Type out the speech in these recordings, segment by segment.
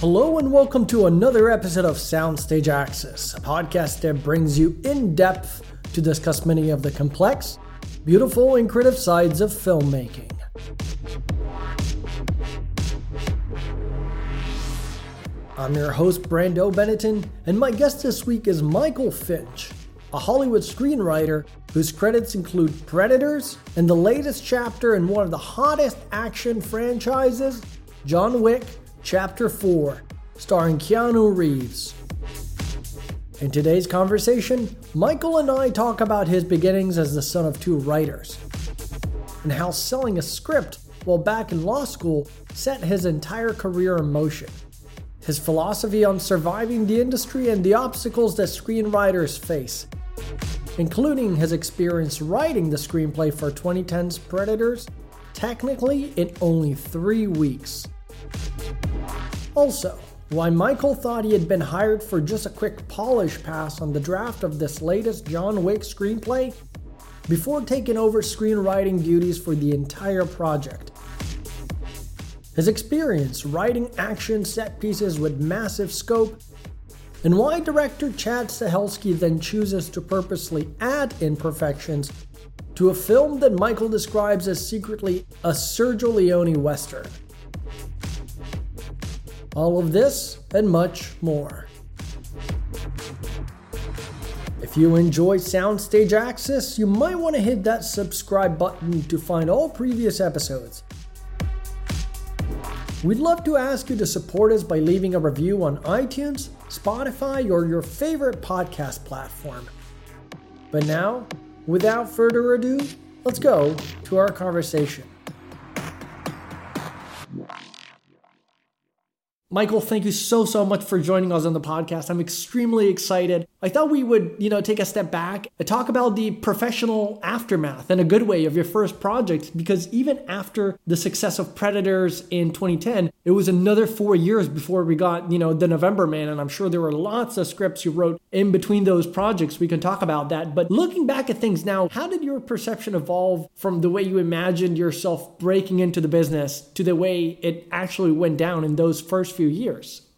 Hello and welcome to another episode of Soundstage Access, a podcast that brings you in depth to discuss many of the complex, beautiful, and creative sides of filmmaking. I'm your host, Brando Benetton, and my guest this week is Michael Finch, a Hollywood screenwriter whose credits include Predators and the latest chapter in one of the hottest action franchises, John Wick Chapter 4, starring Keanu Reeves. In today's conversation, Michael and I talk about his beginnings as the son of two writers, and how selling a script while back in law school set his entire career in motion. His philosophy on surviving the industry and the obstacles that screenwriters face, including his experience writing the screenplay for 2010's Predators, technically in only three weeks. Also, why Michael thought he had been hired for just a quick polish pass on the draft of this latest John Wick screenplay before taking over screenwriting duties for the entire project. His experience writing action set pieces with massive scope, and why director Chad Stahelski then chooses to purposely add imperfections to a film that Michael describes as secretly a Sergio Leone western. All of this and much more. If you enjoy Soundstage Access, you might want to hit that subscribe button to find all previous episodes. We'd love to ask you to support us by leaving a review on iTunes, Spotify, or your favorite podcast platform. But now, without further ado, let's go to our conversation. Michael, thank you so, so much for joining us on the podcast. I'm extremely excited. I thought we would, you know, take a step back and talk about the professional aftermath in a good way of your first project because even after the success of Predators in 2010, it was another four years before we got, you know, The November Man. And I'm sure there were lots of scripts you wrote in between those projects. We can talk about that. But looking back at things now, how did your perception evolve from the way you imagined yourself breaking into the business to the way it actually went down in those first few few years?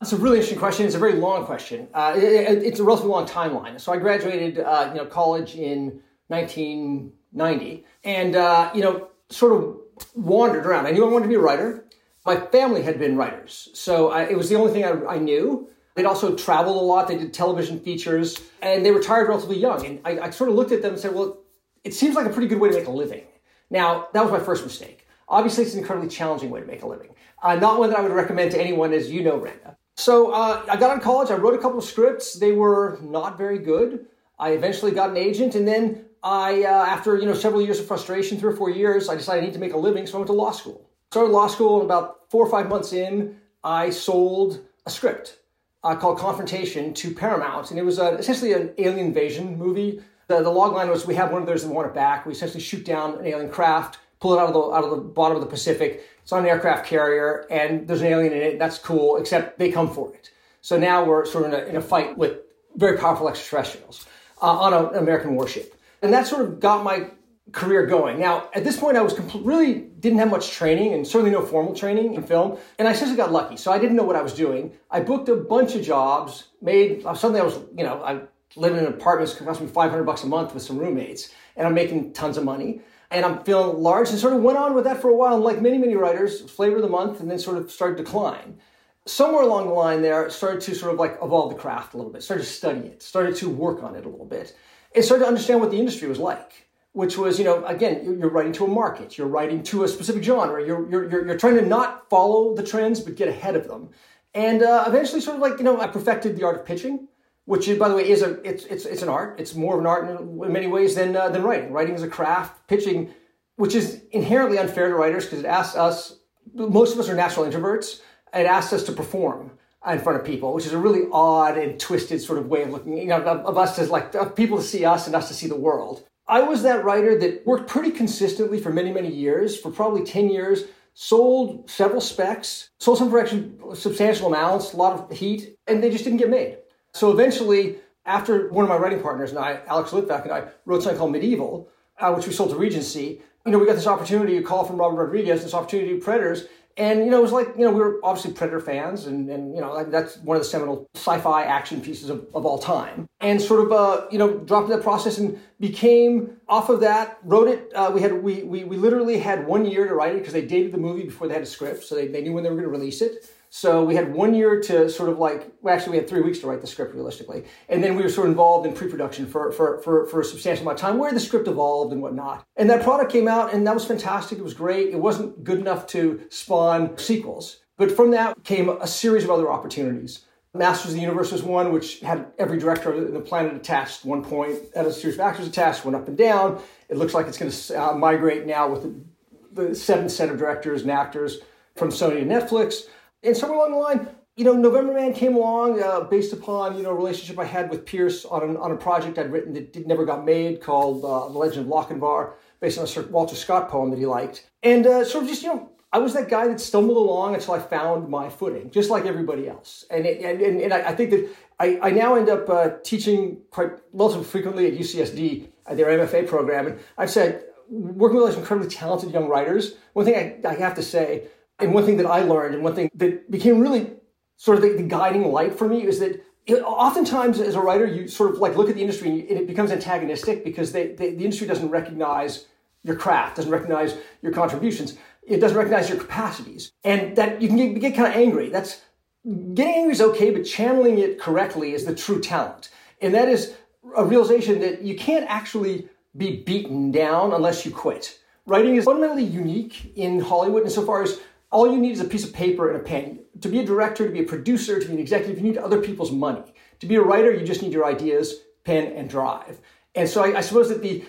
That's a really interesting question. It's a very long question. Uh, it, it's a relatively long timeline. So I graduated, uh, you know, college in 1990, and uh, you know, sort of wandered around. I knew I wanted to be a writer. My family had been writers, so I, it was the only thing I, I, knew. They'd also traveled a lot. They did television features, and they retired relatively young. And I, I sort of looked at them and said, "Well, it seems like a pretty good way to make a living." Now, that was my first mistake. Obviously, it's an incredibly challenging way to make a living uh, not one that I would recommend to anyone, as you know, Randa. So uh, I got on college. I wrote a couple of scripts. They were not very good. I eventually got an agent, and then I, uh, after you know several years of frustration, three or four years, I decided I need to make a living, so I went to law school. Started law school, and about four or five months in, I sold a script uh, called Confrontation to Paramount, and it was uh, essentially an alien invasion movie. The, the log line was, "We have one of those and want it back." We essentially shoot down an alien craft, pull it out of the out of the bottom of the Pacific it's on an aircraft carrier, and there's an alien in it. That's cool, except they come for it. So now we're sort of in a, in a fight with very powerful extraterrestrials uh, on a, an American warship, and that sort of got my career going. Now, at this point, I was compl- really didn't have much training, and certainly no formal training in film, and I essentially got lucky. So I didn't know what I was doing. I booked a bunch of jobs, made uh, suddenly I was, you know, I lived in an apartment, it cost me 500 bucks a month with some roommates, and I'm making tons of money and I'm feeling large and sort of went on with that for a while. And like many, many writers, flavor of the month, and then sort of started to decline. Somewhere along the line there, started to sort of like evolve the craft a little bit, started to study it, started to work on it a little bit, and started to understand what the industry was like, which was, you know, again, you're writing to a market, you're writing to a specific genre, you're, you're, you're, trying to not follow the trends, but get ahead of them. And uh, eventually, sort of like, you know, I perfected the art of pitching which by the way is a it's it's it's an art. It's more of an art in, many ways than uh, than writing. Writing is a craft. Pitching, which is inherently unfair to writers because it asks us. Most of us are natural introverts. It asks us to perform in front of people, which is a really odd and twisted sort of way of looking. You know, of, of us as like of people to see us and us to see the world. I was that writer that worked pretty consistently for many many years, for probably ten years. Sold several specs, sold some for actually substantial amounts, a lot of heat, and they just didn't get made. So eventually, after one of my writing partners and I, Alex Litvak and I, wrote something called Medieval, uh, which we sold to Regency, you know, we got this opportunity, a call from Robert Rodriguez, this opportunity to Predators, And, you know, it was like, you know, we were obviously Predator fans, and, and you know, that's one of the seminal sci fi action pieces of, of all time. And sort of, uh, you know, dropped into that process and became off of that, wrote it. Uh, we had, we, we, we literally had one year to write it because they dated the movie before they had a script, so they, they knew when they were going to release it. So we had one year to sort of like, well, actually, we had three weeks to write the script realistically. And then we were sort of involved in pre production for, for, for, for a substantial amount of time where the script evolved and whatnot. And that product came out, and that was fantastic. It was great. It wasn't good enough to spawn sequels. But from that came a series of other opportunities. Masters of the Universe was one which had every director on the planet attached at one point, had a series of actors attached, went up and down. It looks like it's going to uh, migrate now with the, the seventh set of directors and actors from Sony to Netflix. And somewhere along the line, you know, November Man came along uh, based upon, you know, a relationship I had with Pierce on, an, on a project I'd written that did, never got made called uh, The Legend of Lochinvar, based on a Sir Walter Scott poem that he liked. And uh, sort of just, you know, I was that guy that stumbled along until I found my footing, just like everybody else. And, it, and, and, I, I, think that I, I now end up uh, teaching quite relatively frequently at UCSD, at their MFA program. And I've said, working with those incredibly talented young writers, one thing I, I have to say, and one thing that I learned, and one thing that became really sort of the, the guiding light for me is that it, oftentimes as a writer, you sort of like look at the industry and, it becomes antagonistic because they, they, the industry doesn't recognize your craft, doesn't recognize your contributions, it doesn't recognize your capacities, and that you can get, get kind of angry. That's getting angry is okay, but channeling it correctly is the true talent, and that is a realization that you can't actually be beaten down unless you quit. Writing is fundamentally unique in Hollywood insofar as all you need is a piece of paper and a pen. To be a director, to be a producer, to be an executive, you need other people's money. To be a writer, you just need your ideas, pen, and drive. And so I, I suppose that the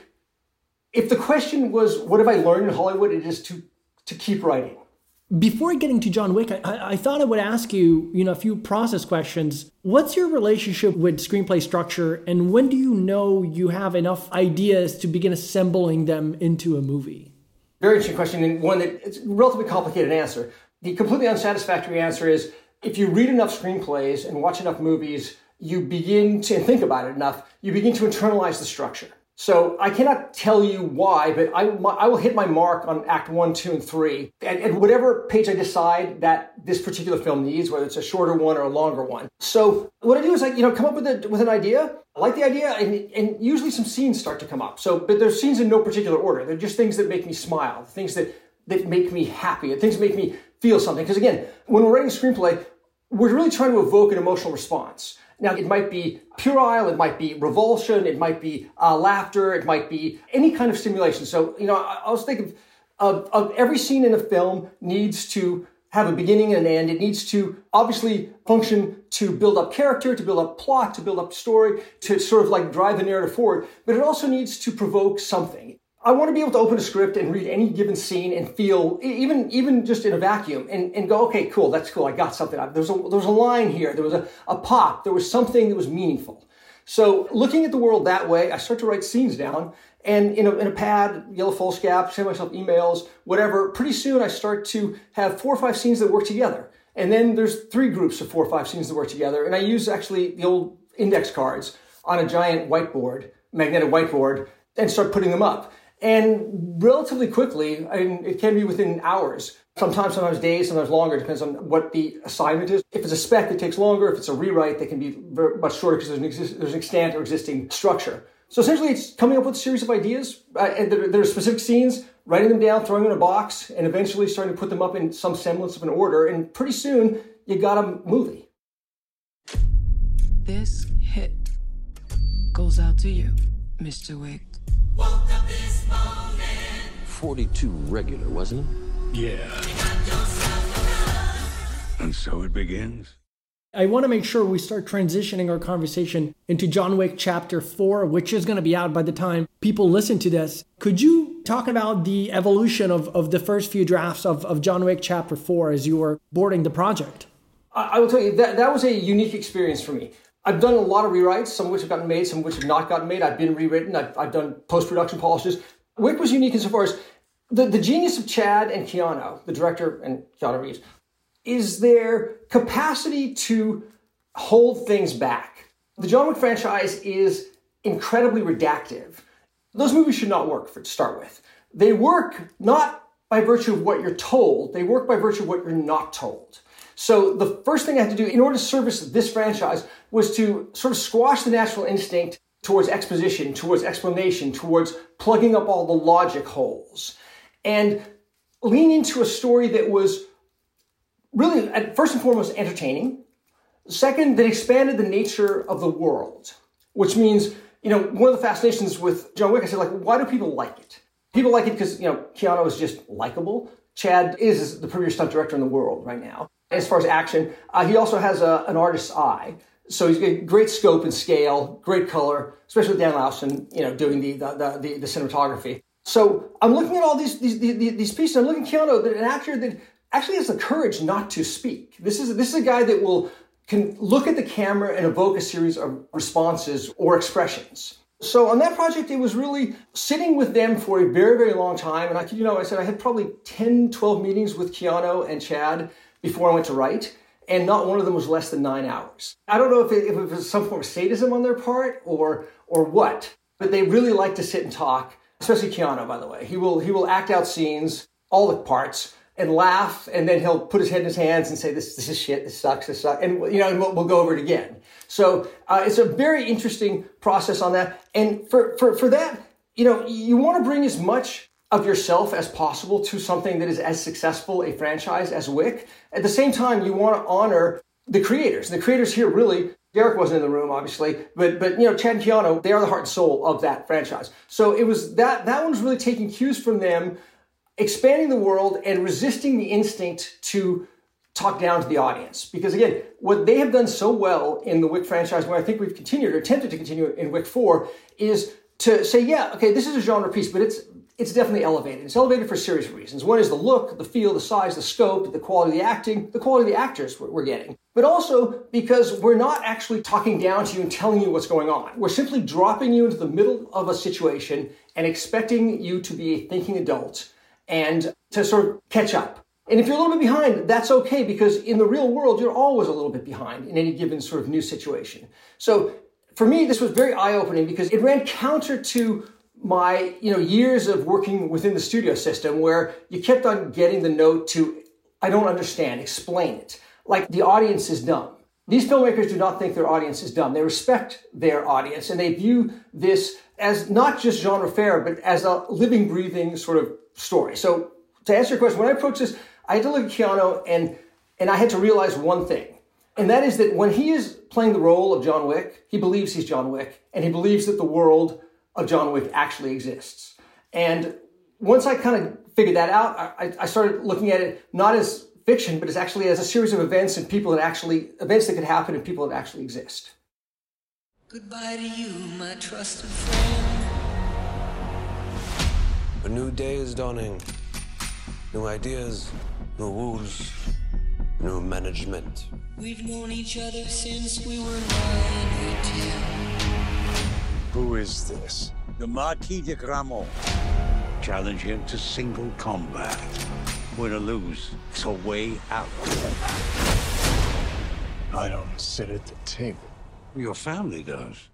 if the question was what have I learned in Hollywood, it is to to keep writing. Before getting to John Wick, I, I, thought I would ask you, you know, a few process questions. What's your relationship with screenplay structure, and when do you know you have enough ideas to begin assembling them into a movie? Very interesting question, and one that it's relatively complicated answer. The completely unsatisfactory answer is if you read enough screenplays and watch enough movies, you begin to think about it enough, you begin to internalize the structure. So I cannot tell you why, but I, I will hit my mark on act one, two, and three. And, and whatever page I decide that this particular film needs, whether it's a shorter one or a longer one. So what I do is I, you know, come up with a, with an idea. I like the idea, and, and usually some scenes start to come up. So, but there's scenes in no particular order. They're just things that make me smile, things that, that make me happy, things that make me feel something. Because again, when we're writing a screenplay, we're really trying to evoke an emotional response. Now, it might be puerile, it might be revulsion, it might be uh, laughter, it might be any kind of stimulation. So, you know, I, was thinking of, of every scene in a film needs to have a beginning and an end. It needs to obviously function to build up character, to build up plot, to build up story, to sort of like drive the narrative forward, but it also needs to provoke something. I want to be able to open a script and read any given scene and feel, even even just in a vacuum, and, and go, okay, cool, that's cool, I got something. there's a, there was a line here, there was a, a pop, there was something that was meaningful. So looking at the world that way, I start to write scenes down, and in a, in a pad, yellow foolscap, send myself emails, whatever. Pretty soon I start to have four or five scenes that work together. And then there's three groups of four or five scenes that work together. And I use actually the old index cards on a giant whiteboard, magnetic whiteboard, and start putting them up. And relatively quickly, I mean, it can be within hours, sometimes, sometimes days, sometimes longer, depends on what the assignment is. If it's a spec, it takes longer. If it's a rewrite, they can be very, much shorter because there's an, exist, there's an extant or existing structure. So essentially, it's coming up with a series of ideas. Uh, and there, there are specific scenes, writing them down, throwing them in a box, and eventually starting to put them up in some semblance of an order. And pretty soon, you got a movie. This hit goes out to you, Mr. Wick. 42 regular, wasn't it? Yeah. And so it begins. I want to make sure we start transitioning our conversation into John Wick Chapter 4, which is going to be out by the time people listen to this. Could you talk about the evolution of, of the first few drafts of, of John Wick Chapter 4 as you were boarding the project? I, I will tell you, that, that was a unique experience for me. I've done a lot of rewrites, some of which have gotten made, some of which have not gotten made. I've been rewritten, I've, I've done post production polishes. Wick was unique insofar as the, the genius of Chad and Keanu, the director and Keanu Reeves, is their capacity to hold things back. The John Wick franchise is incredibly redactive. Those movies should not work for to start with. They work not by virtue of what you're told, they work by virtue of what you're not told. So the first thing I had to do in order to service this franchise was to sort of squash the natural instinct towards exposition, towards explanation, towards plugging up all the logic holes, and lean into a story that was really, first and foremost, entertaining. Second, that expanded the nature of the world, which means, you know, one of the fascinations with John Wick, I said, like, why do people like it? People like it because, you know, Keanu is just likable. Chad is the premier stunt director in the world right now. As far as action, uh, he also has a, an artist's eye. So he's got great scope and scale, great color, especially with Dan Laustsen, you know, doing the, the, the, the cinematography. So I'm looking at all these, these, these, these pieces. I'm looking at Keanu, an actor that actually has the courage not to speak. This is, this is a guy that will can look at the camera and evoke a series of responses or expressions. So on that project, it was really sitting with them for a very, very long time. And I could, you know, I said I had probably 10, 12 meetings with Keanu and Chad before I went to write. And not one of them was less than nine hours. I don't know if it, if it was some form of sadism on their part or, or what, but they really like to sit and talk, especially Keanu, by the way. He will, he will act out scenes, all the parts, and laugh, and then he'll put his head in his hands and say, "This, this is shit. This sucks. This sucks." And you know, and we'll, we'll go over it again. So uh, it's a very interesting process on that. And for for for that, you know, you want to bring as much of yourself as possible to something that is as successful a franchise as Wick. At the same time, you want to honor the creators. The creators here really Derek wasn't in the room, obviously, but but you know, Chad and Keanu, they are the heart and soul of that franchise. So it was that that one was really taking cues from them expanding the world and resisting the instinct to talk down to the audience. Because again, what they have done so well in the Wick franchise, where I think we've continued or attempted to continue in Wick 4, is to say, yeah, okay, this is a genre piece, but it's it's definitely elevated. It's elevated for a series of reasons. One is the look, the feel, the size, the scope, the quality of the acting, the quality of the actors we're, we're getting. But also because we're not actually talking down to you and telling you what's going on. We're simply dropping you into the middle of a situation and expecting you to be a thinking adult and to sort of catch up. And if you're a little bit behind, that's okay because in the real world, you're always a little bit behind in any given sort of new situation. So for me, this was very eye opening because it ran counter to my you know years of working within the studio system where you kept on getting the note to I don't understand, explain it. Like the audience is dumb. These filmmakers do not think their audience is dumb. They respect their audience and they view this as not just genre fare, but as a living, breathing sort of story. So to answer your question, when I approached this, I had to look at Keanu and and I had to realize one thing. And that is that when he is playing the role of John Wick, he believes he's John Wick, and he believes that the world of John Wick actually exists. And once I kind of figured that out, I, I started looking at it not as fiction, but as actually as a series of events and people that actually events that could happen and people that actually exist. Goodbye to you, my trusted friend. A new day is dawning. New ideas, new rules, new management. We've known each other since we were nine or ten. Who is this? The Marquis de Gramont. Challenge him to single combat. Win or lose, it's a way out. I don't sit at the table. Your family does.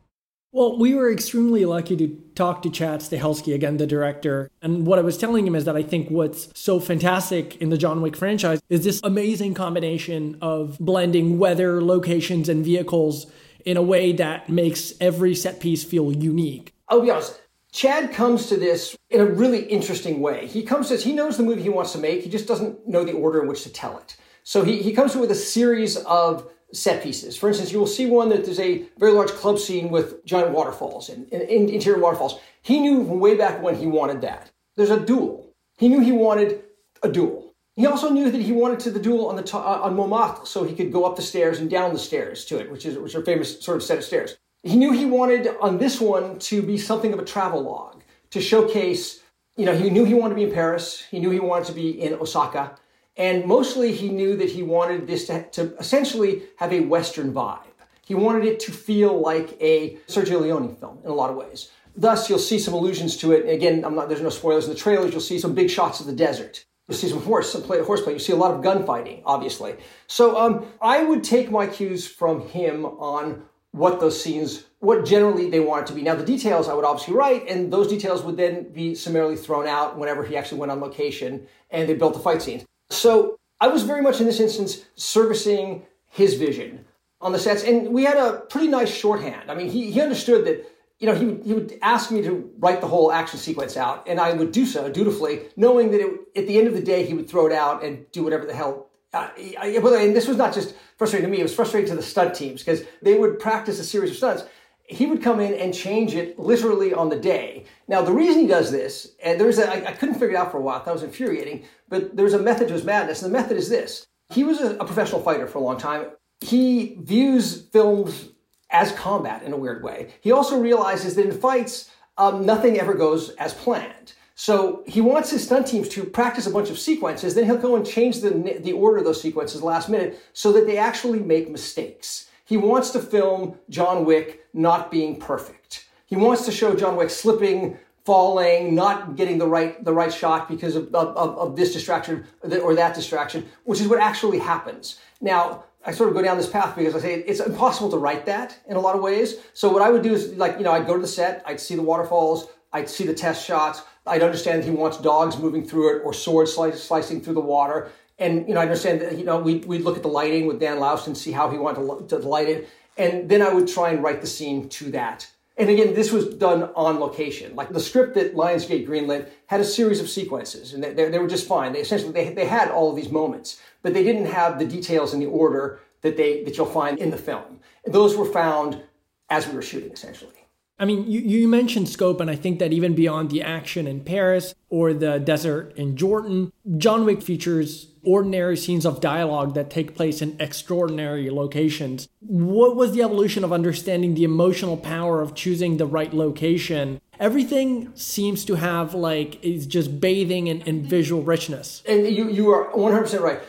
Well, we were extremely lucky to talk to Chad Stahelski, again, the director. And what I was telling him is that I think what's so fantastic in the John Wick franchise is this amazing combination of blending weather, locations, and vehicles in a way that makes every set piece feel unique. I'll be honest. Chad comes to this in a really interesting way. He comes to this, he knows the movie he wants to make, he just doesn't know the order in which to tell it. So he, he comes with a series of set pieces. For instance, you will see one that there's a very large club scene with giant waterfalls and, and interior waterfalls. He knew way back when he wanted that. There's a duel. He knew he wanted a duel. He also knew that he wanted to the duel on the to- uh, on Montmartre, so he could go up the stairs and down the stairs to it, which is which are famous sort of set of stairs. He knew he wanted on this one to be something of a travel log to showcase. You know, he knew he wanted to be in Paris. He knew he wanted to be in Osaka. And mostly he knew that he wanted this to, to essentially have a Western vibe. He wanted it to feel like a Sergio Leone film in a lot of ways. Thus, you'll see some allusions to it. Again, I'm not, there's no spoilers in the trailers. You'll see some big shots of the desert. You'll see some horse, play, horseplay. You see a lot of gunfighting, obviously. So um, I would take my cues from him on what those scenes, what generally they wanted to be. Now, the details I would obviously write, and those details would then be summarily thrown out whenever he actually went on location and they built the fight scenes. So I was very much in this instance servicing his vision on the sets, and we had a pretty nice shorthand. I mean, he, he understood that you know, he would, he would ask me to write the whole action sequence out, and I would do so dutifully, knowing that it, at the end of the day, he would throw it out and do whatever the hell. Uh, and this was not just frustrating to me, it was frustrating to the stunt teams because they would practice a series of stunts. He would come in and change it literally on the day. Now, the reason he does this, and there's a, I, I couldn't figure it out for a while, that was infuriating, but there's a method to his madness, and the method is this. He was a, a professional fighter for a long time. He views films as combat in a weird way. He also realizes that in fights, um, nothing ever goes as planned. So he wants his stunt teams to practice a bunch of sequences, then he'll go and change the, the order of those sequences last minute so that they actually make mistakes. He wants to film John Wick not being perfect. He wants to show John Wick slipping, falling, not getting the right the right shot because of, of, of this distraction or that distraction, which is what actually happens. Now, I sort of go down this path because I say it's impossible to write that in a lot of ways. So what I would do is like, you know, I'd go to the set, I'd see the waterfalls, I'd see the test shots, I'd understand that he wants dogs moving through it or swords slicing through the water. And, you know, I understand that, you know, we, we'd look at the lighting with Dan Laust and see how he wanted to, to light it. And then I would try and write the scene to that. And again, this was done on location. Like the script that Lionsgate greenlit had a series of sequences, and they, they, were just fine. They essentially they, they had all of these moments, but they didn't have the details in the order that they that you'll find in the film. And those were found as we were shooting, essentially. I mean, you, you mentioned scope, and I think that even beyond the action in Paris or the desert in Jordan, John Wick features ordinary scenes of dialogue that take place in extraordinary locations. What was the evolution of understanding the emotional power of choosing the right location? Everything seems to have like is just bathing in, in visual richness. And you you are 100% right.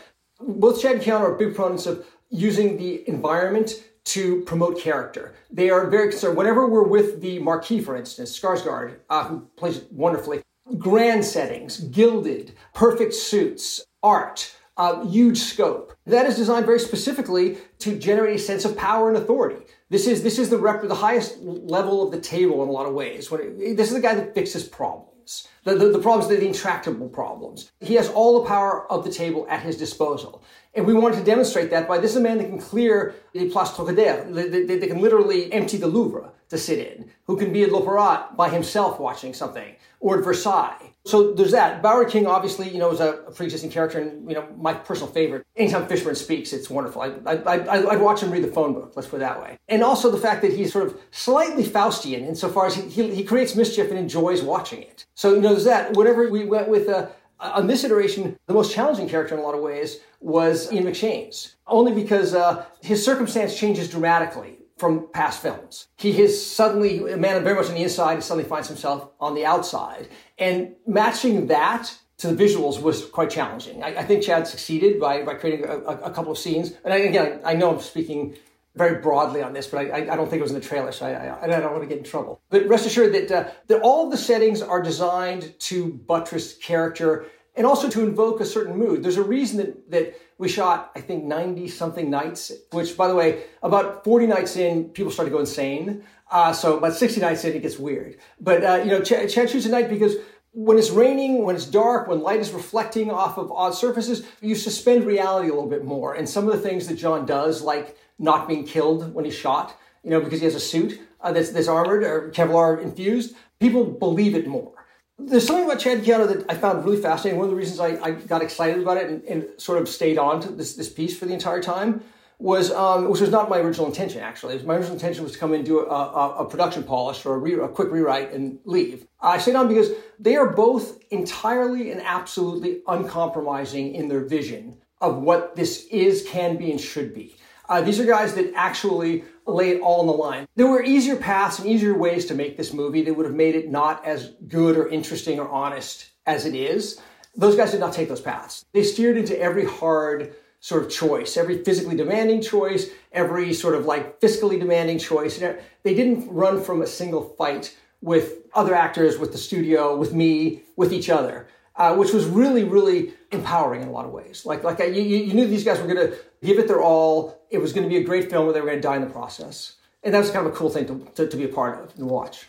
Both Chad and Keanu are big proponents of using the environment to promote character. They are very concerned. Whenever we're with the Marquis, for instance, Skarsgård, uh, who plays it wonderfully, grand settings, gilded, perfect suits, art, uh, huge scope. That is designed very specifically to generate a sense of power and authority. This is this is the rep, the highest level of the table in a lot of ways. It, this is the guy that fixes problems, the, the, the problems, the intractable problems. He has all the power of the table at his disposal. And we wanted to demonstrate that by this is a man that can clear the Place Trocadero. They, they, they, can literally empty the Louvre to sit in, who can be at L'Opéra by himself watching something, or at Versailles. So there's that. Bowery King, obviously, you know, is a, pre-existing character and, you know, my personal favorite. Anytime Fishburne speaks, it's wonderful. I, I, I, I'd watch him read the phone book, let's put it that way. And also the fact that he's sort of slightly Faustian insofar as he, he, he creates mischief and enjoys watching it. So, you know, there's that. Whenever we went with, uh, on this iteration, the most challenging character in a lot of ways was Ian McShane's, only because uh, his circumstance changes dramatically from past films. He is suddenly a man very much on the inside, and suddenly finds himself on the outside. And matching that to the visuals was quite challenging. I, I think Chad succeeded by, by creating a, a, couple of scenes. And I, again, I know I'm speaking very broadly on this, but I, I, don't think it was in the trailer, so I, I, don't want to get in trouble. But rest assured that, uh, that all of the settings are designed to buttress character and also to invoke a certain mood. There's a reason that, that we shot, I think, 90 something nights, which, by the way, about 40 nights in, people start to go insane. Uh, so about 60 nights in, it gets weird. But, uh, you know, Ch- Chad shoots at night because when it's raining, when it's dark, when light is reflecting off of odd surfaces, you suspend reality a little bit more. And some of the things that John does, like not being killed when he's shot, you know, because he has a suit uh, that's, that's armored or Kevlar infused, people believe it more there's something about Chad Keanu that I found really fascinating. One of the reasons I, I got excited about it and, and, sort of stayed on to this, this piece for the entire time was, um, which was not my original intention actually. My original intention was to come and do a, a, a production polish or a, re, a, quick rewrite and leave. I stayed on because they are both entirely and absolutely uncompromising in their vision of what this is, can be, and should be. Uh, these are guys that actually lay it all on the line. There were easier paths and easier ways to make this movie that would have made it not as good or interesting or honest as it is. Those guys did not take those paths. They steered into every hard sort of choice, every physically demanding choice, every sort of like fiscally demanding choice. They didn't run from a single fight with other actors, with the studio, with me, with each other uh, which was really, really empowering in a lot of ways. Like, like I, you, you knew these guys were going to give it their all. It was going to be a great film, where they were going to die in the process. And that was kind of a cool thing to, to, to be a part of and watch.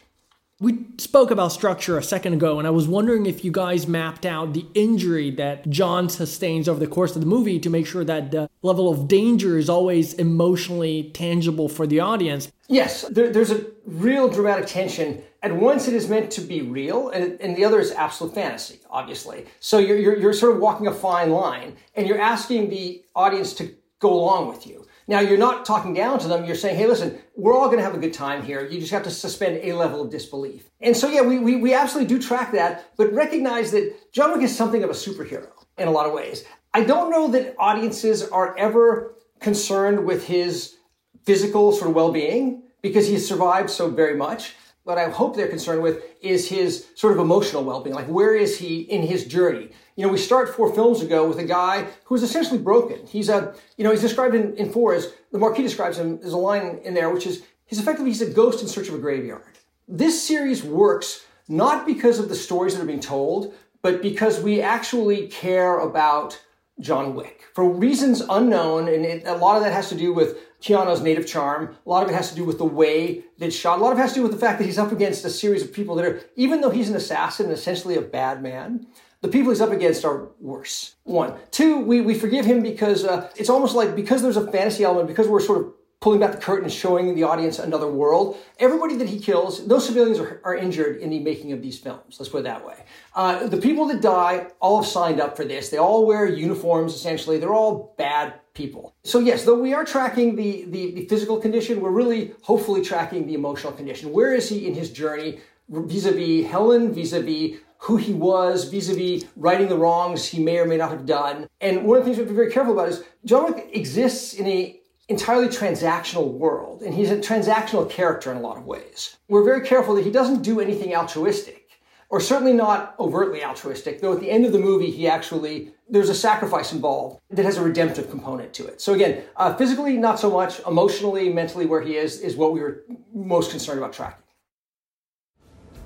We spoke about structure a second ago, and I was wondering if you guys mapped out the injury that John sustains over the course of the movie to make sure that the level of danger is always emotionally tangible for the audience. Yes, there, there's a real dramatic tension. At once, it is meant to be real, and, and the other is absolute fantasy, obviously. So you're, you're, you're sort of walking a fine line, and you're asking the audience to go along with you. Now, you're not talking down to them. You're saying, hey, listen, we're all going to have a good time here. You just have to suspend a level of disbelief. And so, yeah, we, we, we absolutely do track that, but recognize that John Wick is something of a superhero in a lot of ways. I don't know that audiences are ever concerned with his physical sort of well being because he survived so very much what I hope they're concerned with is his sort of emotional well-being. Like, where is he in his journey? You know, we start four films ago with a guy who is essentially broken. He's a, you know, he's described in, in four as the Marquis describes him. There's a line in there which is he's effectively he's a ghost in search of a graveyard. This series works not because of the stories that are being told, but because we actually care about John Wick for reasons unknown, and it, a lot of that has to do with Keanu's native charm. A lot of it has to do with the way that shot. A lot of it has to do with the fact that he's up against a series of people that are, even though he's an assassin and essentially a bad man, the people he's up against are worse. One. Two, we, we forgive him because uh, it's almost like because there's a fantasy element, because we're sort of pulling back the curtain and showing the audience another world. Everybody that he kills, those civilians are, are injured in the making of these films. Let's put it that way. Uh, the people that die all have signed up for this. They all wear uniforms, essentially. They're all bad people. So yes, though we are tracking the, the, the physical condition, we're really hopefully tracking the emotional condition. Where is he in his journey vis-a-vis Helen, vis-a-vis who he was vis-a-vis righting the wrongs he may or may not have done. And one of the things we have to be very careful about is John Wick exists in a entirely transactional world, and he's a transactional character in a lot of ways. We're very careful that he doesn't do anything altruistic, or certainly not overtly altruistic, though at the end of the movie, he actually, there's a sacrifice involved that has a redemptive component to it. So again, uh, physically, not so much, emotionally, mentally, where he is, is what we were most concerned about tracking.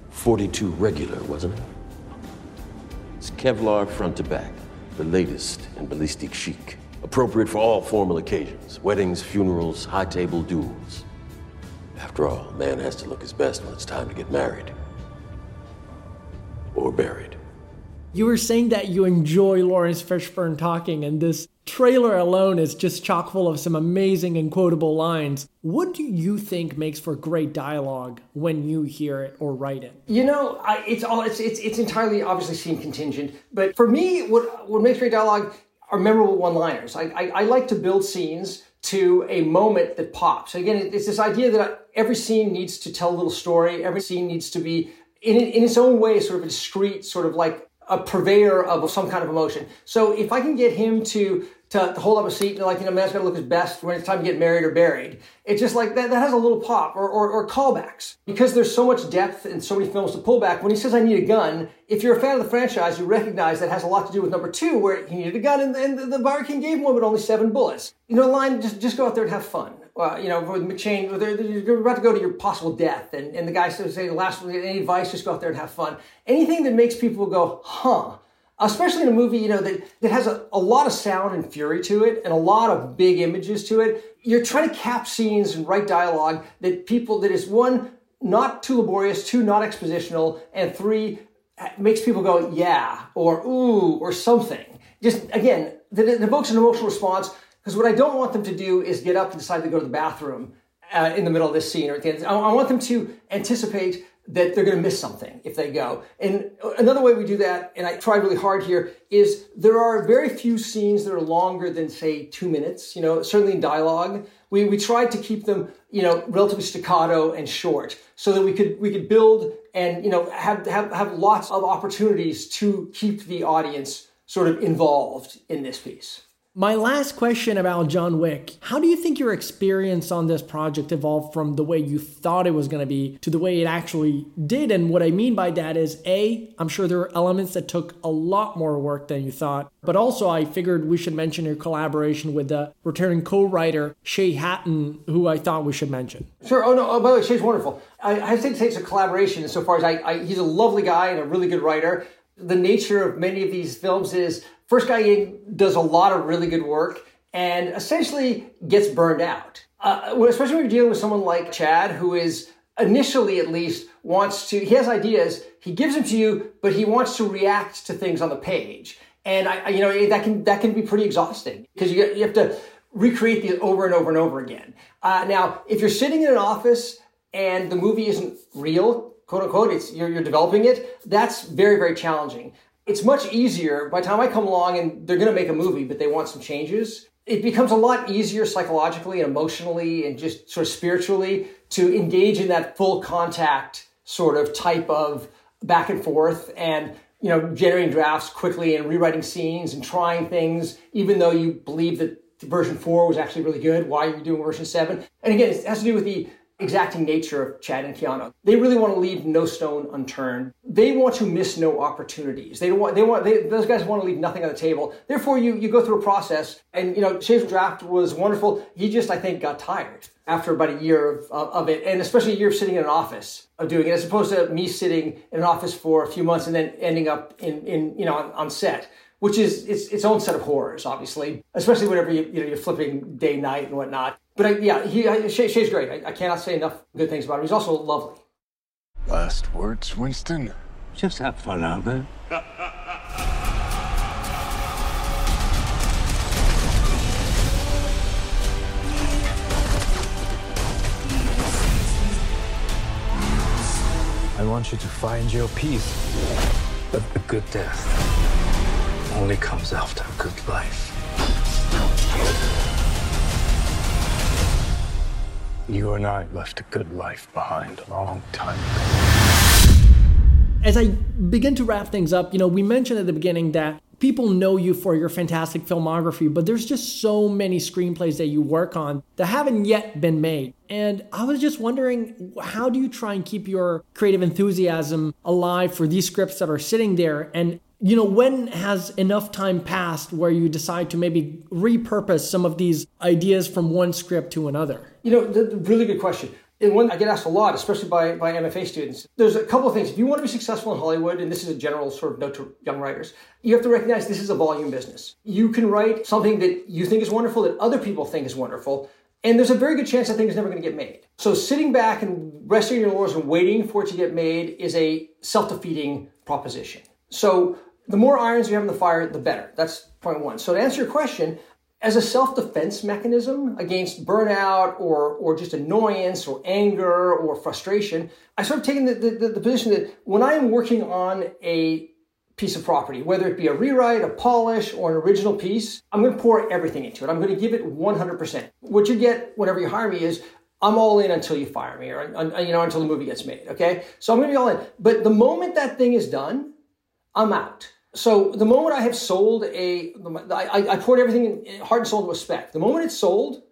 42 regular, wasn't it? It's Kevlar front to back, the latest in ballistic chic. Appropriate for all formal occasions weddings, funerals, high table duels. After all, a man has to look his best when it's time to get married. Or buried. You were saying that you enjoy Laurence Fishburne talking, and this trailer alone is just chock full of some amazing and quotable lines. What do you think makes for great dialogue when you hear it or write it? You know, I, it's all it's, it's it's entirely obviously scene contingent, but for me, what what makes great dialogue are memorable one-liners. I, I, I like to build scenes to a moment that pops. Again, it's this idea that every scene needs to tell a little story. Every scene needs to be in, in its own way, sort of a discrete, sort of like a purveyor of some kind of emotion. So if I can get him to to, hold up a seat and like, you know, man's got to look his best when it's time to get married or buried. It's just like that, that has a little pop or, or, or, callbacks. Because there's so much depth and so many films to pull back, when he says, I need a gun, if you're a fan of the franchise, you recognize that has a lot to do with number two, where he needed a gun and, and the Bowery King gave him one, but only seven bullets. You know, line, just, just go out there and have fun. Uh, you know, with McShane, they're, you're about to go to your possible death, and, and the guy says, "Say, last any advice? Just go out there and have fun." Anything that makes people go, "Huh." especially in a movie, you know, that, that has a, a lot of sound and fury to it and a lot of big images to it. You're trying to cap scenes and write dialogue that people, that is one, not too laborious, two, not expositional, and three, makes people go, yeah, or ooh, or something. Just, again, that it evokes an emotional response because what I don't want them to do is get up and decide to go to the bathroom uh, in the middle of this scene or at the end. I, I want them to anticipate that they're going to miss something if they go. And another way we do that, and I tried really hard here, is there are very few scenes that are longer than say two minutes. You know, certainly in dialogue, we we tried to keep them you know relatively staccato and short, so that we could we could build and you know have have have lots of opportunities to keep the audience sort of involved in this piece. My last question about John Wick How do you think your experience on this project evolved from the way you thought it was going to be to the way it actually did? And what I mean by that is A, I'm sure there are elements that took a lot more work than you thought, but also I figured we should mention your collaboration with the returning co writer Shay Hatton, who I thought we should mention. Sure. Oh, no. Oh, by the way, Shay's wonderful. I, I think it's a collaboration insofar as I, I, he's a lovely guy and a really good writer. The nature of many of these films is First guy does a lot of really good work and essentially gets burned out. uh, especially when you're dealing with someone like Chad, who is initially at least wants to, he has ideas, he gives them to you, but he wants to react to things on the page. And I you know, that can, that can be pretty exhausting because you, you have to recreate these over and over and over again. Uh, now, if you're sitting in an office and the movie isn't real, quote unquote, it's, you're, you're developing it, that's very, very challenging. It's much easier by the time I come along and they're going to make a movie, but they want some changes. It becomes a lot easier psychologically and emotionally and just sort of spiritually to engage in that full contact sort of type of back and forth and you know generating drafts quickly and rewriting scenes and trying things even though you believe that version 4 was actually really good why are you doing version 7 and again it has to do with the exacting nature of Chad and Keanu. They really want to leave no stone unturned. They want to miss no opportunities. They want, they want, they, those guys want to leave nothing on the table. Therefore, you, you go through a process and, you know, Shay's draft was wonderful. He just, I think, got tired after about a year of, of, of, it, and especially a year of sitting in an office of doing it, as opposed to me sitting in an office for a few months and then ending up in, in you know, on, on set which is its, its own set of horrors, obviously, especially whenever you, you know, you're flipping day, night, and whatnot. But I, yeah, he, I, Shay, Shay's great. I, I, cannot say enough good things about him. He's also lovely. Last words, Winston? Just have fun out there. I want you to find your peace. But a good death only comes after a good life. You and I left a good life behind a long time ago. As I begin to wrap things up, you know, we mentioned at the beginning that people know you for your fantastic filmography, but there's just so many screenplays that you work on that haven't yet been made. And I was just wondering, how do you try and keep your creative enthusiasm alive for these scripts that are sitting there? And you know, when has enough time passed where you decide to maybe repurpose some of these ideas from one script to another? You know, the, the really good question. And one I get asked a lot, especially by, by MFA students. There's a couple of things. If you want to be successful in Hollywood, and this is a general sort of note to young writers, you have to recognize this is a volume business. You can write something that you think is wonderful, that other people think is wonderful, and there's a very good chance that thing is never going to get made. So sitting back and resting your laurels and waiting for it to get made is a self-defeating proposition. So the more irons you have in the fire, the better. That's point one. So to answer your question, as a self-defense mechanism against burnout or, or just annoyance or anger or frustration, I sort of taken the, the, the position that when I am working on a piece of property, whether it be a rewrite, a polish, or an original piece, I'm going to pour everything into it. I'm going to give it 100%. What you get whenever you hire me is I'm all in until you fire me or you know until the movie gets made, okay? So I'm going to be all in. But the moment that thing is done, I'm out. So the moment I have sold a, I, I poured everything in, heart and soul into a spec. The moment it's sold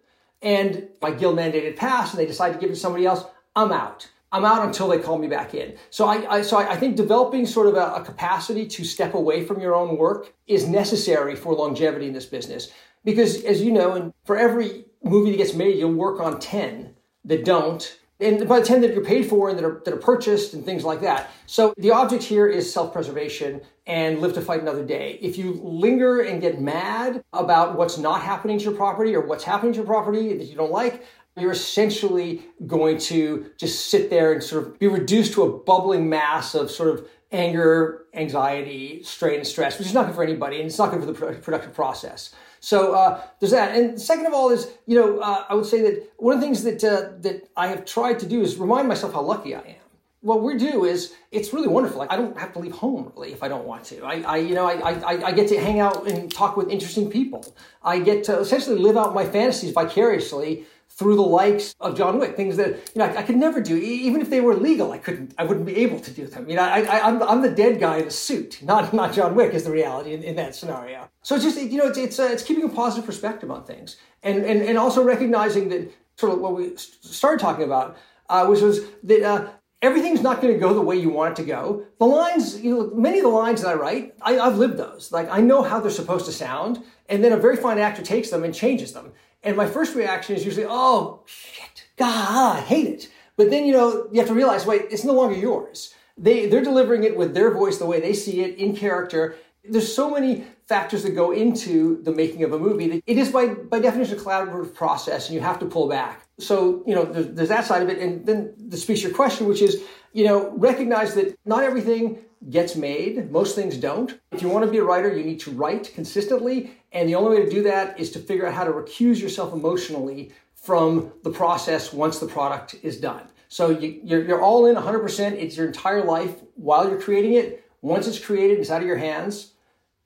and my guild mandated pass and they decide to give it to somebody else, I'm out. I'm out until they call me back in. So I, I so I, I, think developing sort of a, a capacity to step away from your own work is necessary for longevity in this business. Because as you know, and for every movie that gets made, you'll work on 10 that don't and by the time that you're paid for and that are, that are purchased and things like that. So the object here is self-preservation and live to fight another day. If you linger and get mad about what's not happening to your property or what's happening to your property that you don't like, you're essentially going to just sit there and sort of be reduced to a bubbling mass of sort of anger, anxiety, strain, and stress, which is not good for anybody, and it's not good for the productive process. So uh, there's that. And second of all is, you know, uh, I would say that one of the things that uh, that I have tried to do is remind myself how lucky I am. What we do is it's really wonderful. Like, I don't have to leave home really if I don't want to. I, I you know, I, I, I get to hang out and talk with interesting people. I get to essentially live out my fantasies vicariously through the likes of John Wick, things that you know I, I, could never do, even if they were legal. I couldn't, I wouldn't be able to do them. You know, I, am the dead guy in a suit, not not John Wick is the reality in, in that scenario. So it's just you know it's it's, uh, it's keeping a positive perspective on things, and and and also recognizing that sort of what we started talking about, uh, which was that. Uh, everything's not going to go the way you want it to go. The lines, you know, many of the lines that I write, I, I've lived those. Like I know how they're supposed to sound, and then a very fine actor takes them and changes them. And my first reaction is usually, oh, shit, God, I hate it. But then, you know, you have to realize, wait, it's no longer yours. They, they're delivering it with their voice, the way they see it, in character. There's so many factors that go into the making of a movie that it is by, by definition a collaborative process and you have to pull back. So, you know, there's, there's that side of it. And then the speaks to your question, which is, you know, recognize that not everything gets made. Most things don't. If you want to be a writer, you need to write consistently. And the only way to do that is to figure out how to recuse yourself emotionally from the process once the product is done. So you, you're, you're all in 100%. It's your entire life while you're creating it. Once it's created, it's out of your hands.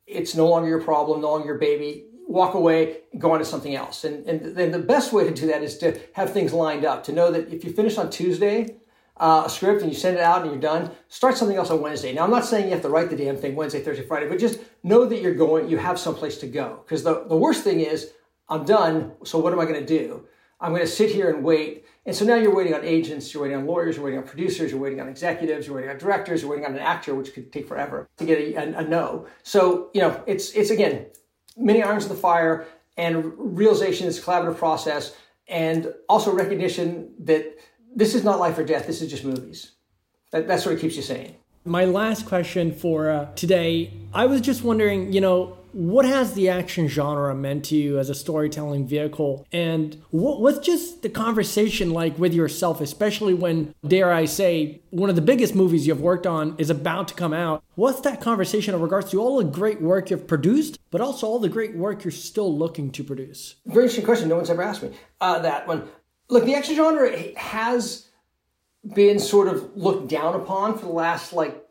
It's no longer your problem, no longer your baby. Walk away go on to something else. And, and then the best way to do that is to have things lined up, to know that if you finish on Tuesday, uh, a script and you send it out and you're done, start something else on Wednesday. Now, I'm not saying you have to write the damn thing Wednesday, Thursday, Friday, but just know that you're going, you have someplace to go. Because the, the worst thing is, I'm done, so what am I going to do? I'm going to sit here and wait. And so now you're waiting on agents, you're waiting on lawyers, you're waiting on producers, you're waiting on executives, you're waiting on directors, you're waiting on an actor, which could take forever to get a, a, a no. So, you know, it's, it's again, many irons in the fire and realization is a collaborative process and also recognition that this is not life or death. This is just movies. That, that sort of keeps you sane. My last question for uh, today I was just wondering, you know, what has the action genre meant to you as a storytelling vehicle? And what, what's just the conversation like with yourself, especially when, dare I say, one of the biggest movies you've worked on is about to come out? What's that conversation in regards to all the great work you've produced, but also all the great work you're still looking to produce? Very interesting question. No one's ever asked me uh, that one. Look, the action genre has been sort of looked down upon for the last like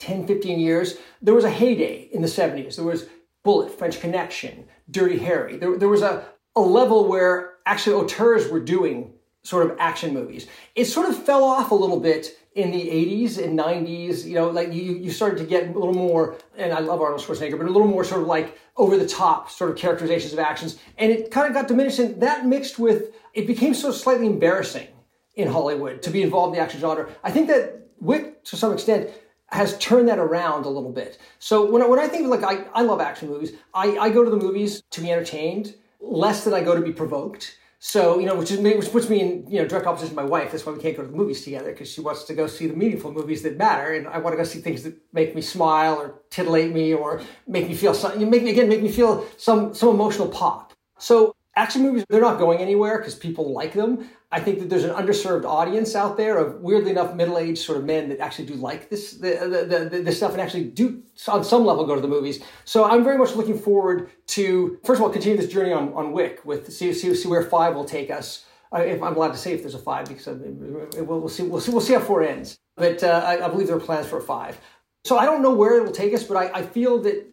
10, 15 years. There was a heyday in the 70s. There was Bullitt, French Connection, Dirty Harry. There, there was a, a level where actually auteurs were doing sort of action movies. It sort of fell off a little bit in the 80s and 90s. You know, like you, you started to get a little more, and I love Arnold Schwarzenegger, but a little more sort of like over the top sort of characterizations of actions. And it kind of got diminished. And that mixed with, it became so slightly embarrassing in Hollywood to be involved in the action genre. I think that Wick, to some extent, has turned that around a little bit. So when I, when I think like, I, I love action movies, I, I go to the movies to be entertained less than I go to be provoked. So, you know, which, is, which puts me in, you know, direct opposition to my wife. That's why we can't go to the movies together because she wants to go see the meaningful movies that matter. And I want to go see things that make me smile or titillate me or make me feel something, make me, again, make me feel some, some emotional pop. So action movies, they're not going anywhere because people like them. I think that there's an underserved audience out there of weirdly enough middle-aged sort of men that actually do like this the, the, the, stuff and actually do on some level go to the movies. So I'm very much looking forward to first of all continue this journey on on Wick with see see, see where five will take us. Uh, if I'm allowed to say if there's a five because we'll, we'll see we'll see we'll see how four ends. But uh, I, I, believe there are plans for a five. So I don't know where it will take us, but I, I feel that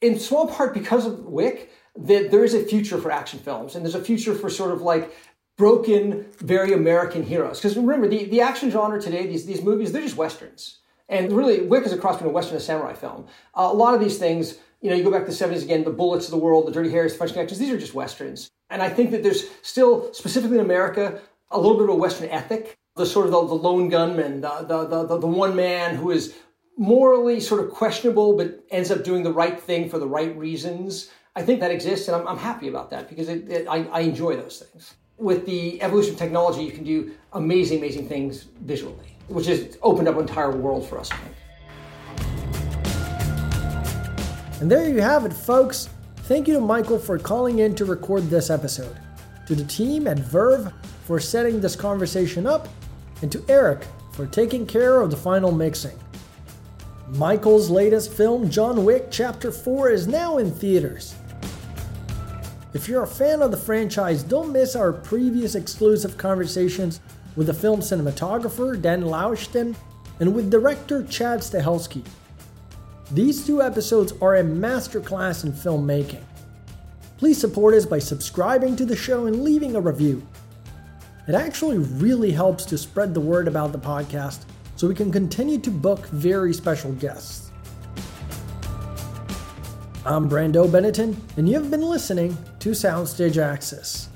in small part because of Wick that there is a future for action films and there's a future for sort of like broken, very American heroes. Because remember, the, the action genre today, these, these movies, they're just Westerns. And really, Wick is a cross between a Western and a samurai film. Uh, a lot of these things, you know, you go back to the 70s again, the Bullitts of the world, the Dirty Harrys, the French Connections, these are just Westerns. And I think that there's still, specifically in America, a little bit of a Western ethic. The sort of the, the lone gunman, the, the, the, the one man who is morally sort of questionable, but ends up doing the right thing for the right reasons. I think that exists, and I'm, I'm happy about that because it, it, I, I enjoy those things with the evolution of technology, you can do amazing, amazing things visually, which has opened up an entire world for us, I think. And there you have it, folks. Thank you to Michael for calling in to record this episode, to the team at Verve for setting this conversation up, and to Eric for taking care of the final mixing. Michael's latest film, John Wick Chapter 4, is now in theaters. If you're a fan of the franchise, don't miss our previous exclusive conversations with the film cinematographer Dan Laustsen and with director Chad Stahelski. These two episodes are a masterclass in filmmaking. Please support us by subscribing to the show and leaving a review. It actually really helps to spread the word about the podcast so we can continue to book very special guests. I'm Brando Benetton, and you've been listening to Soundstage Access.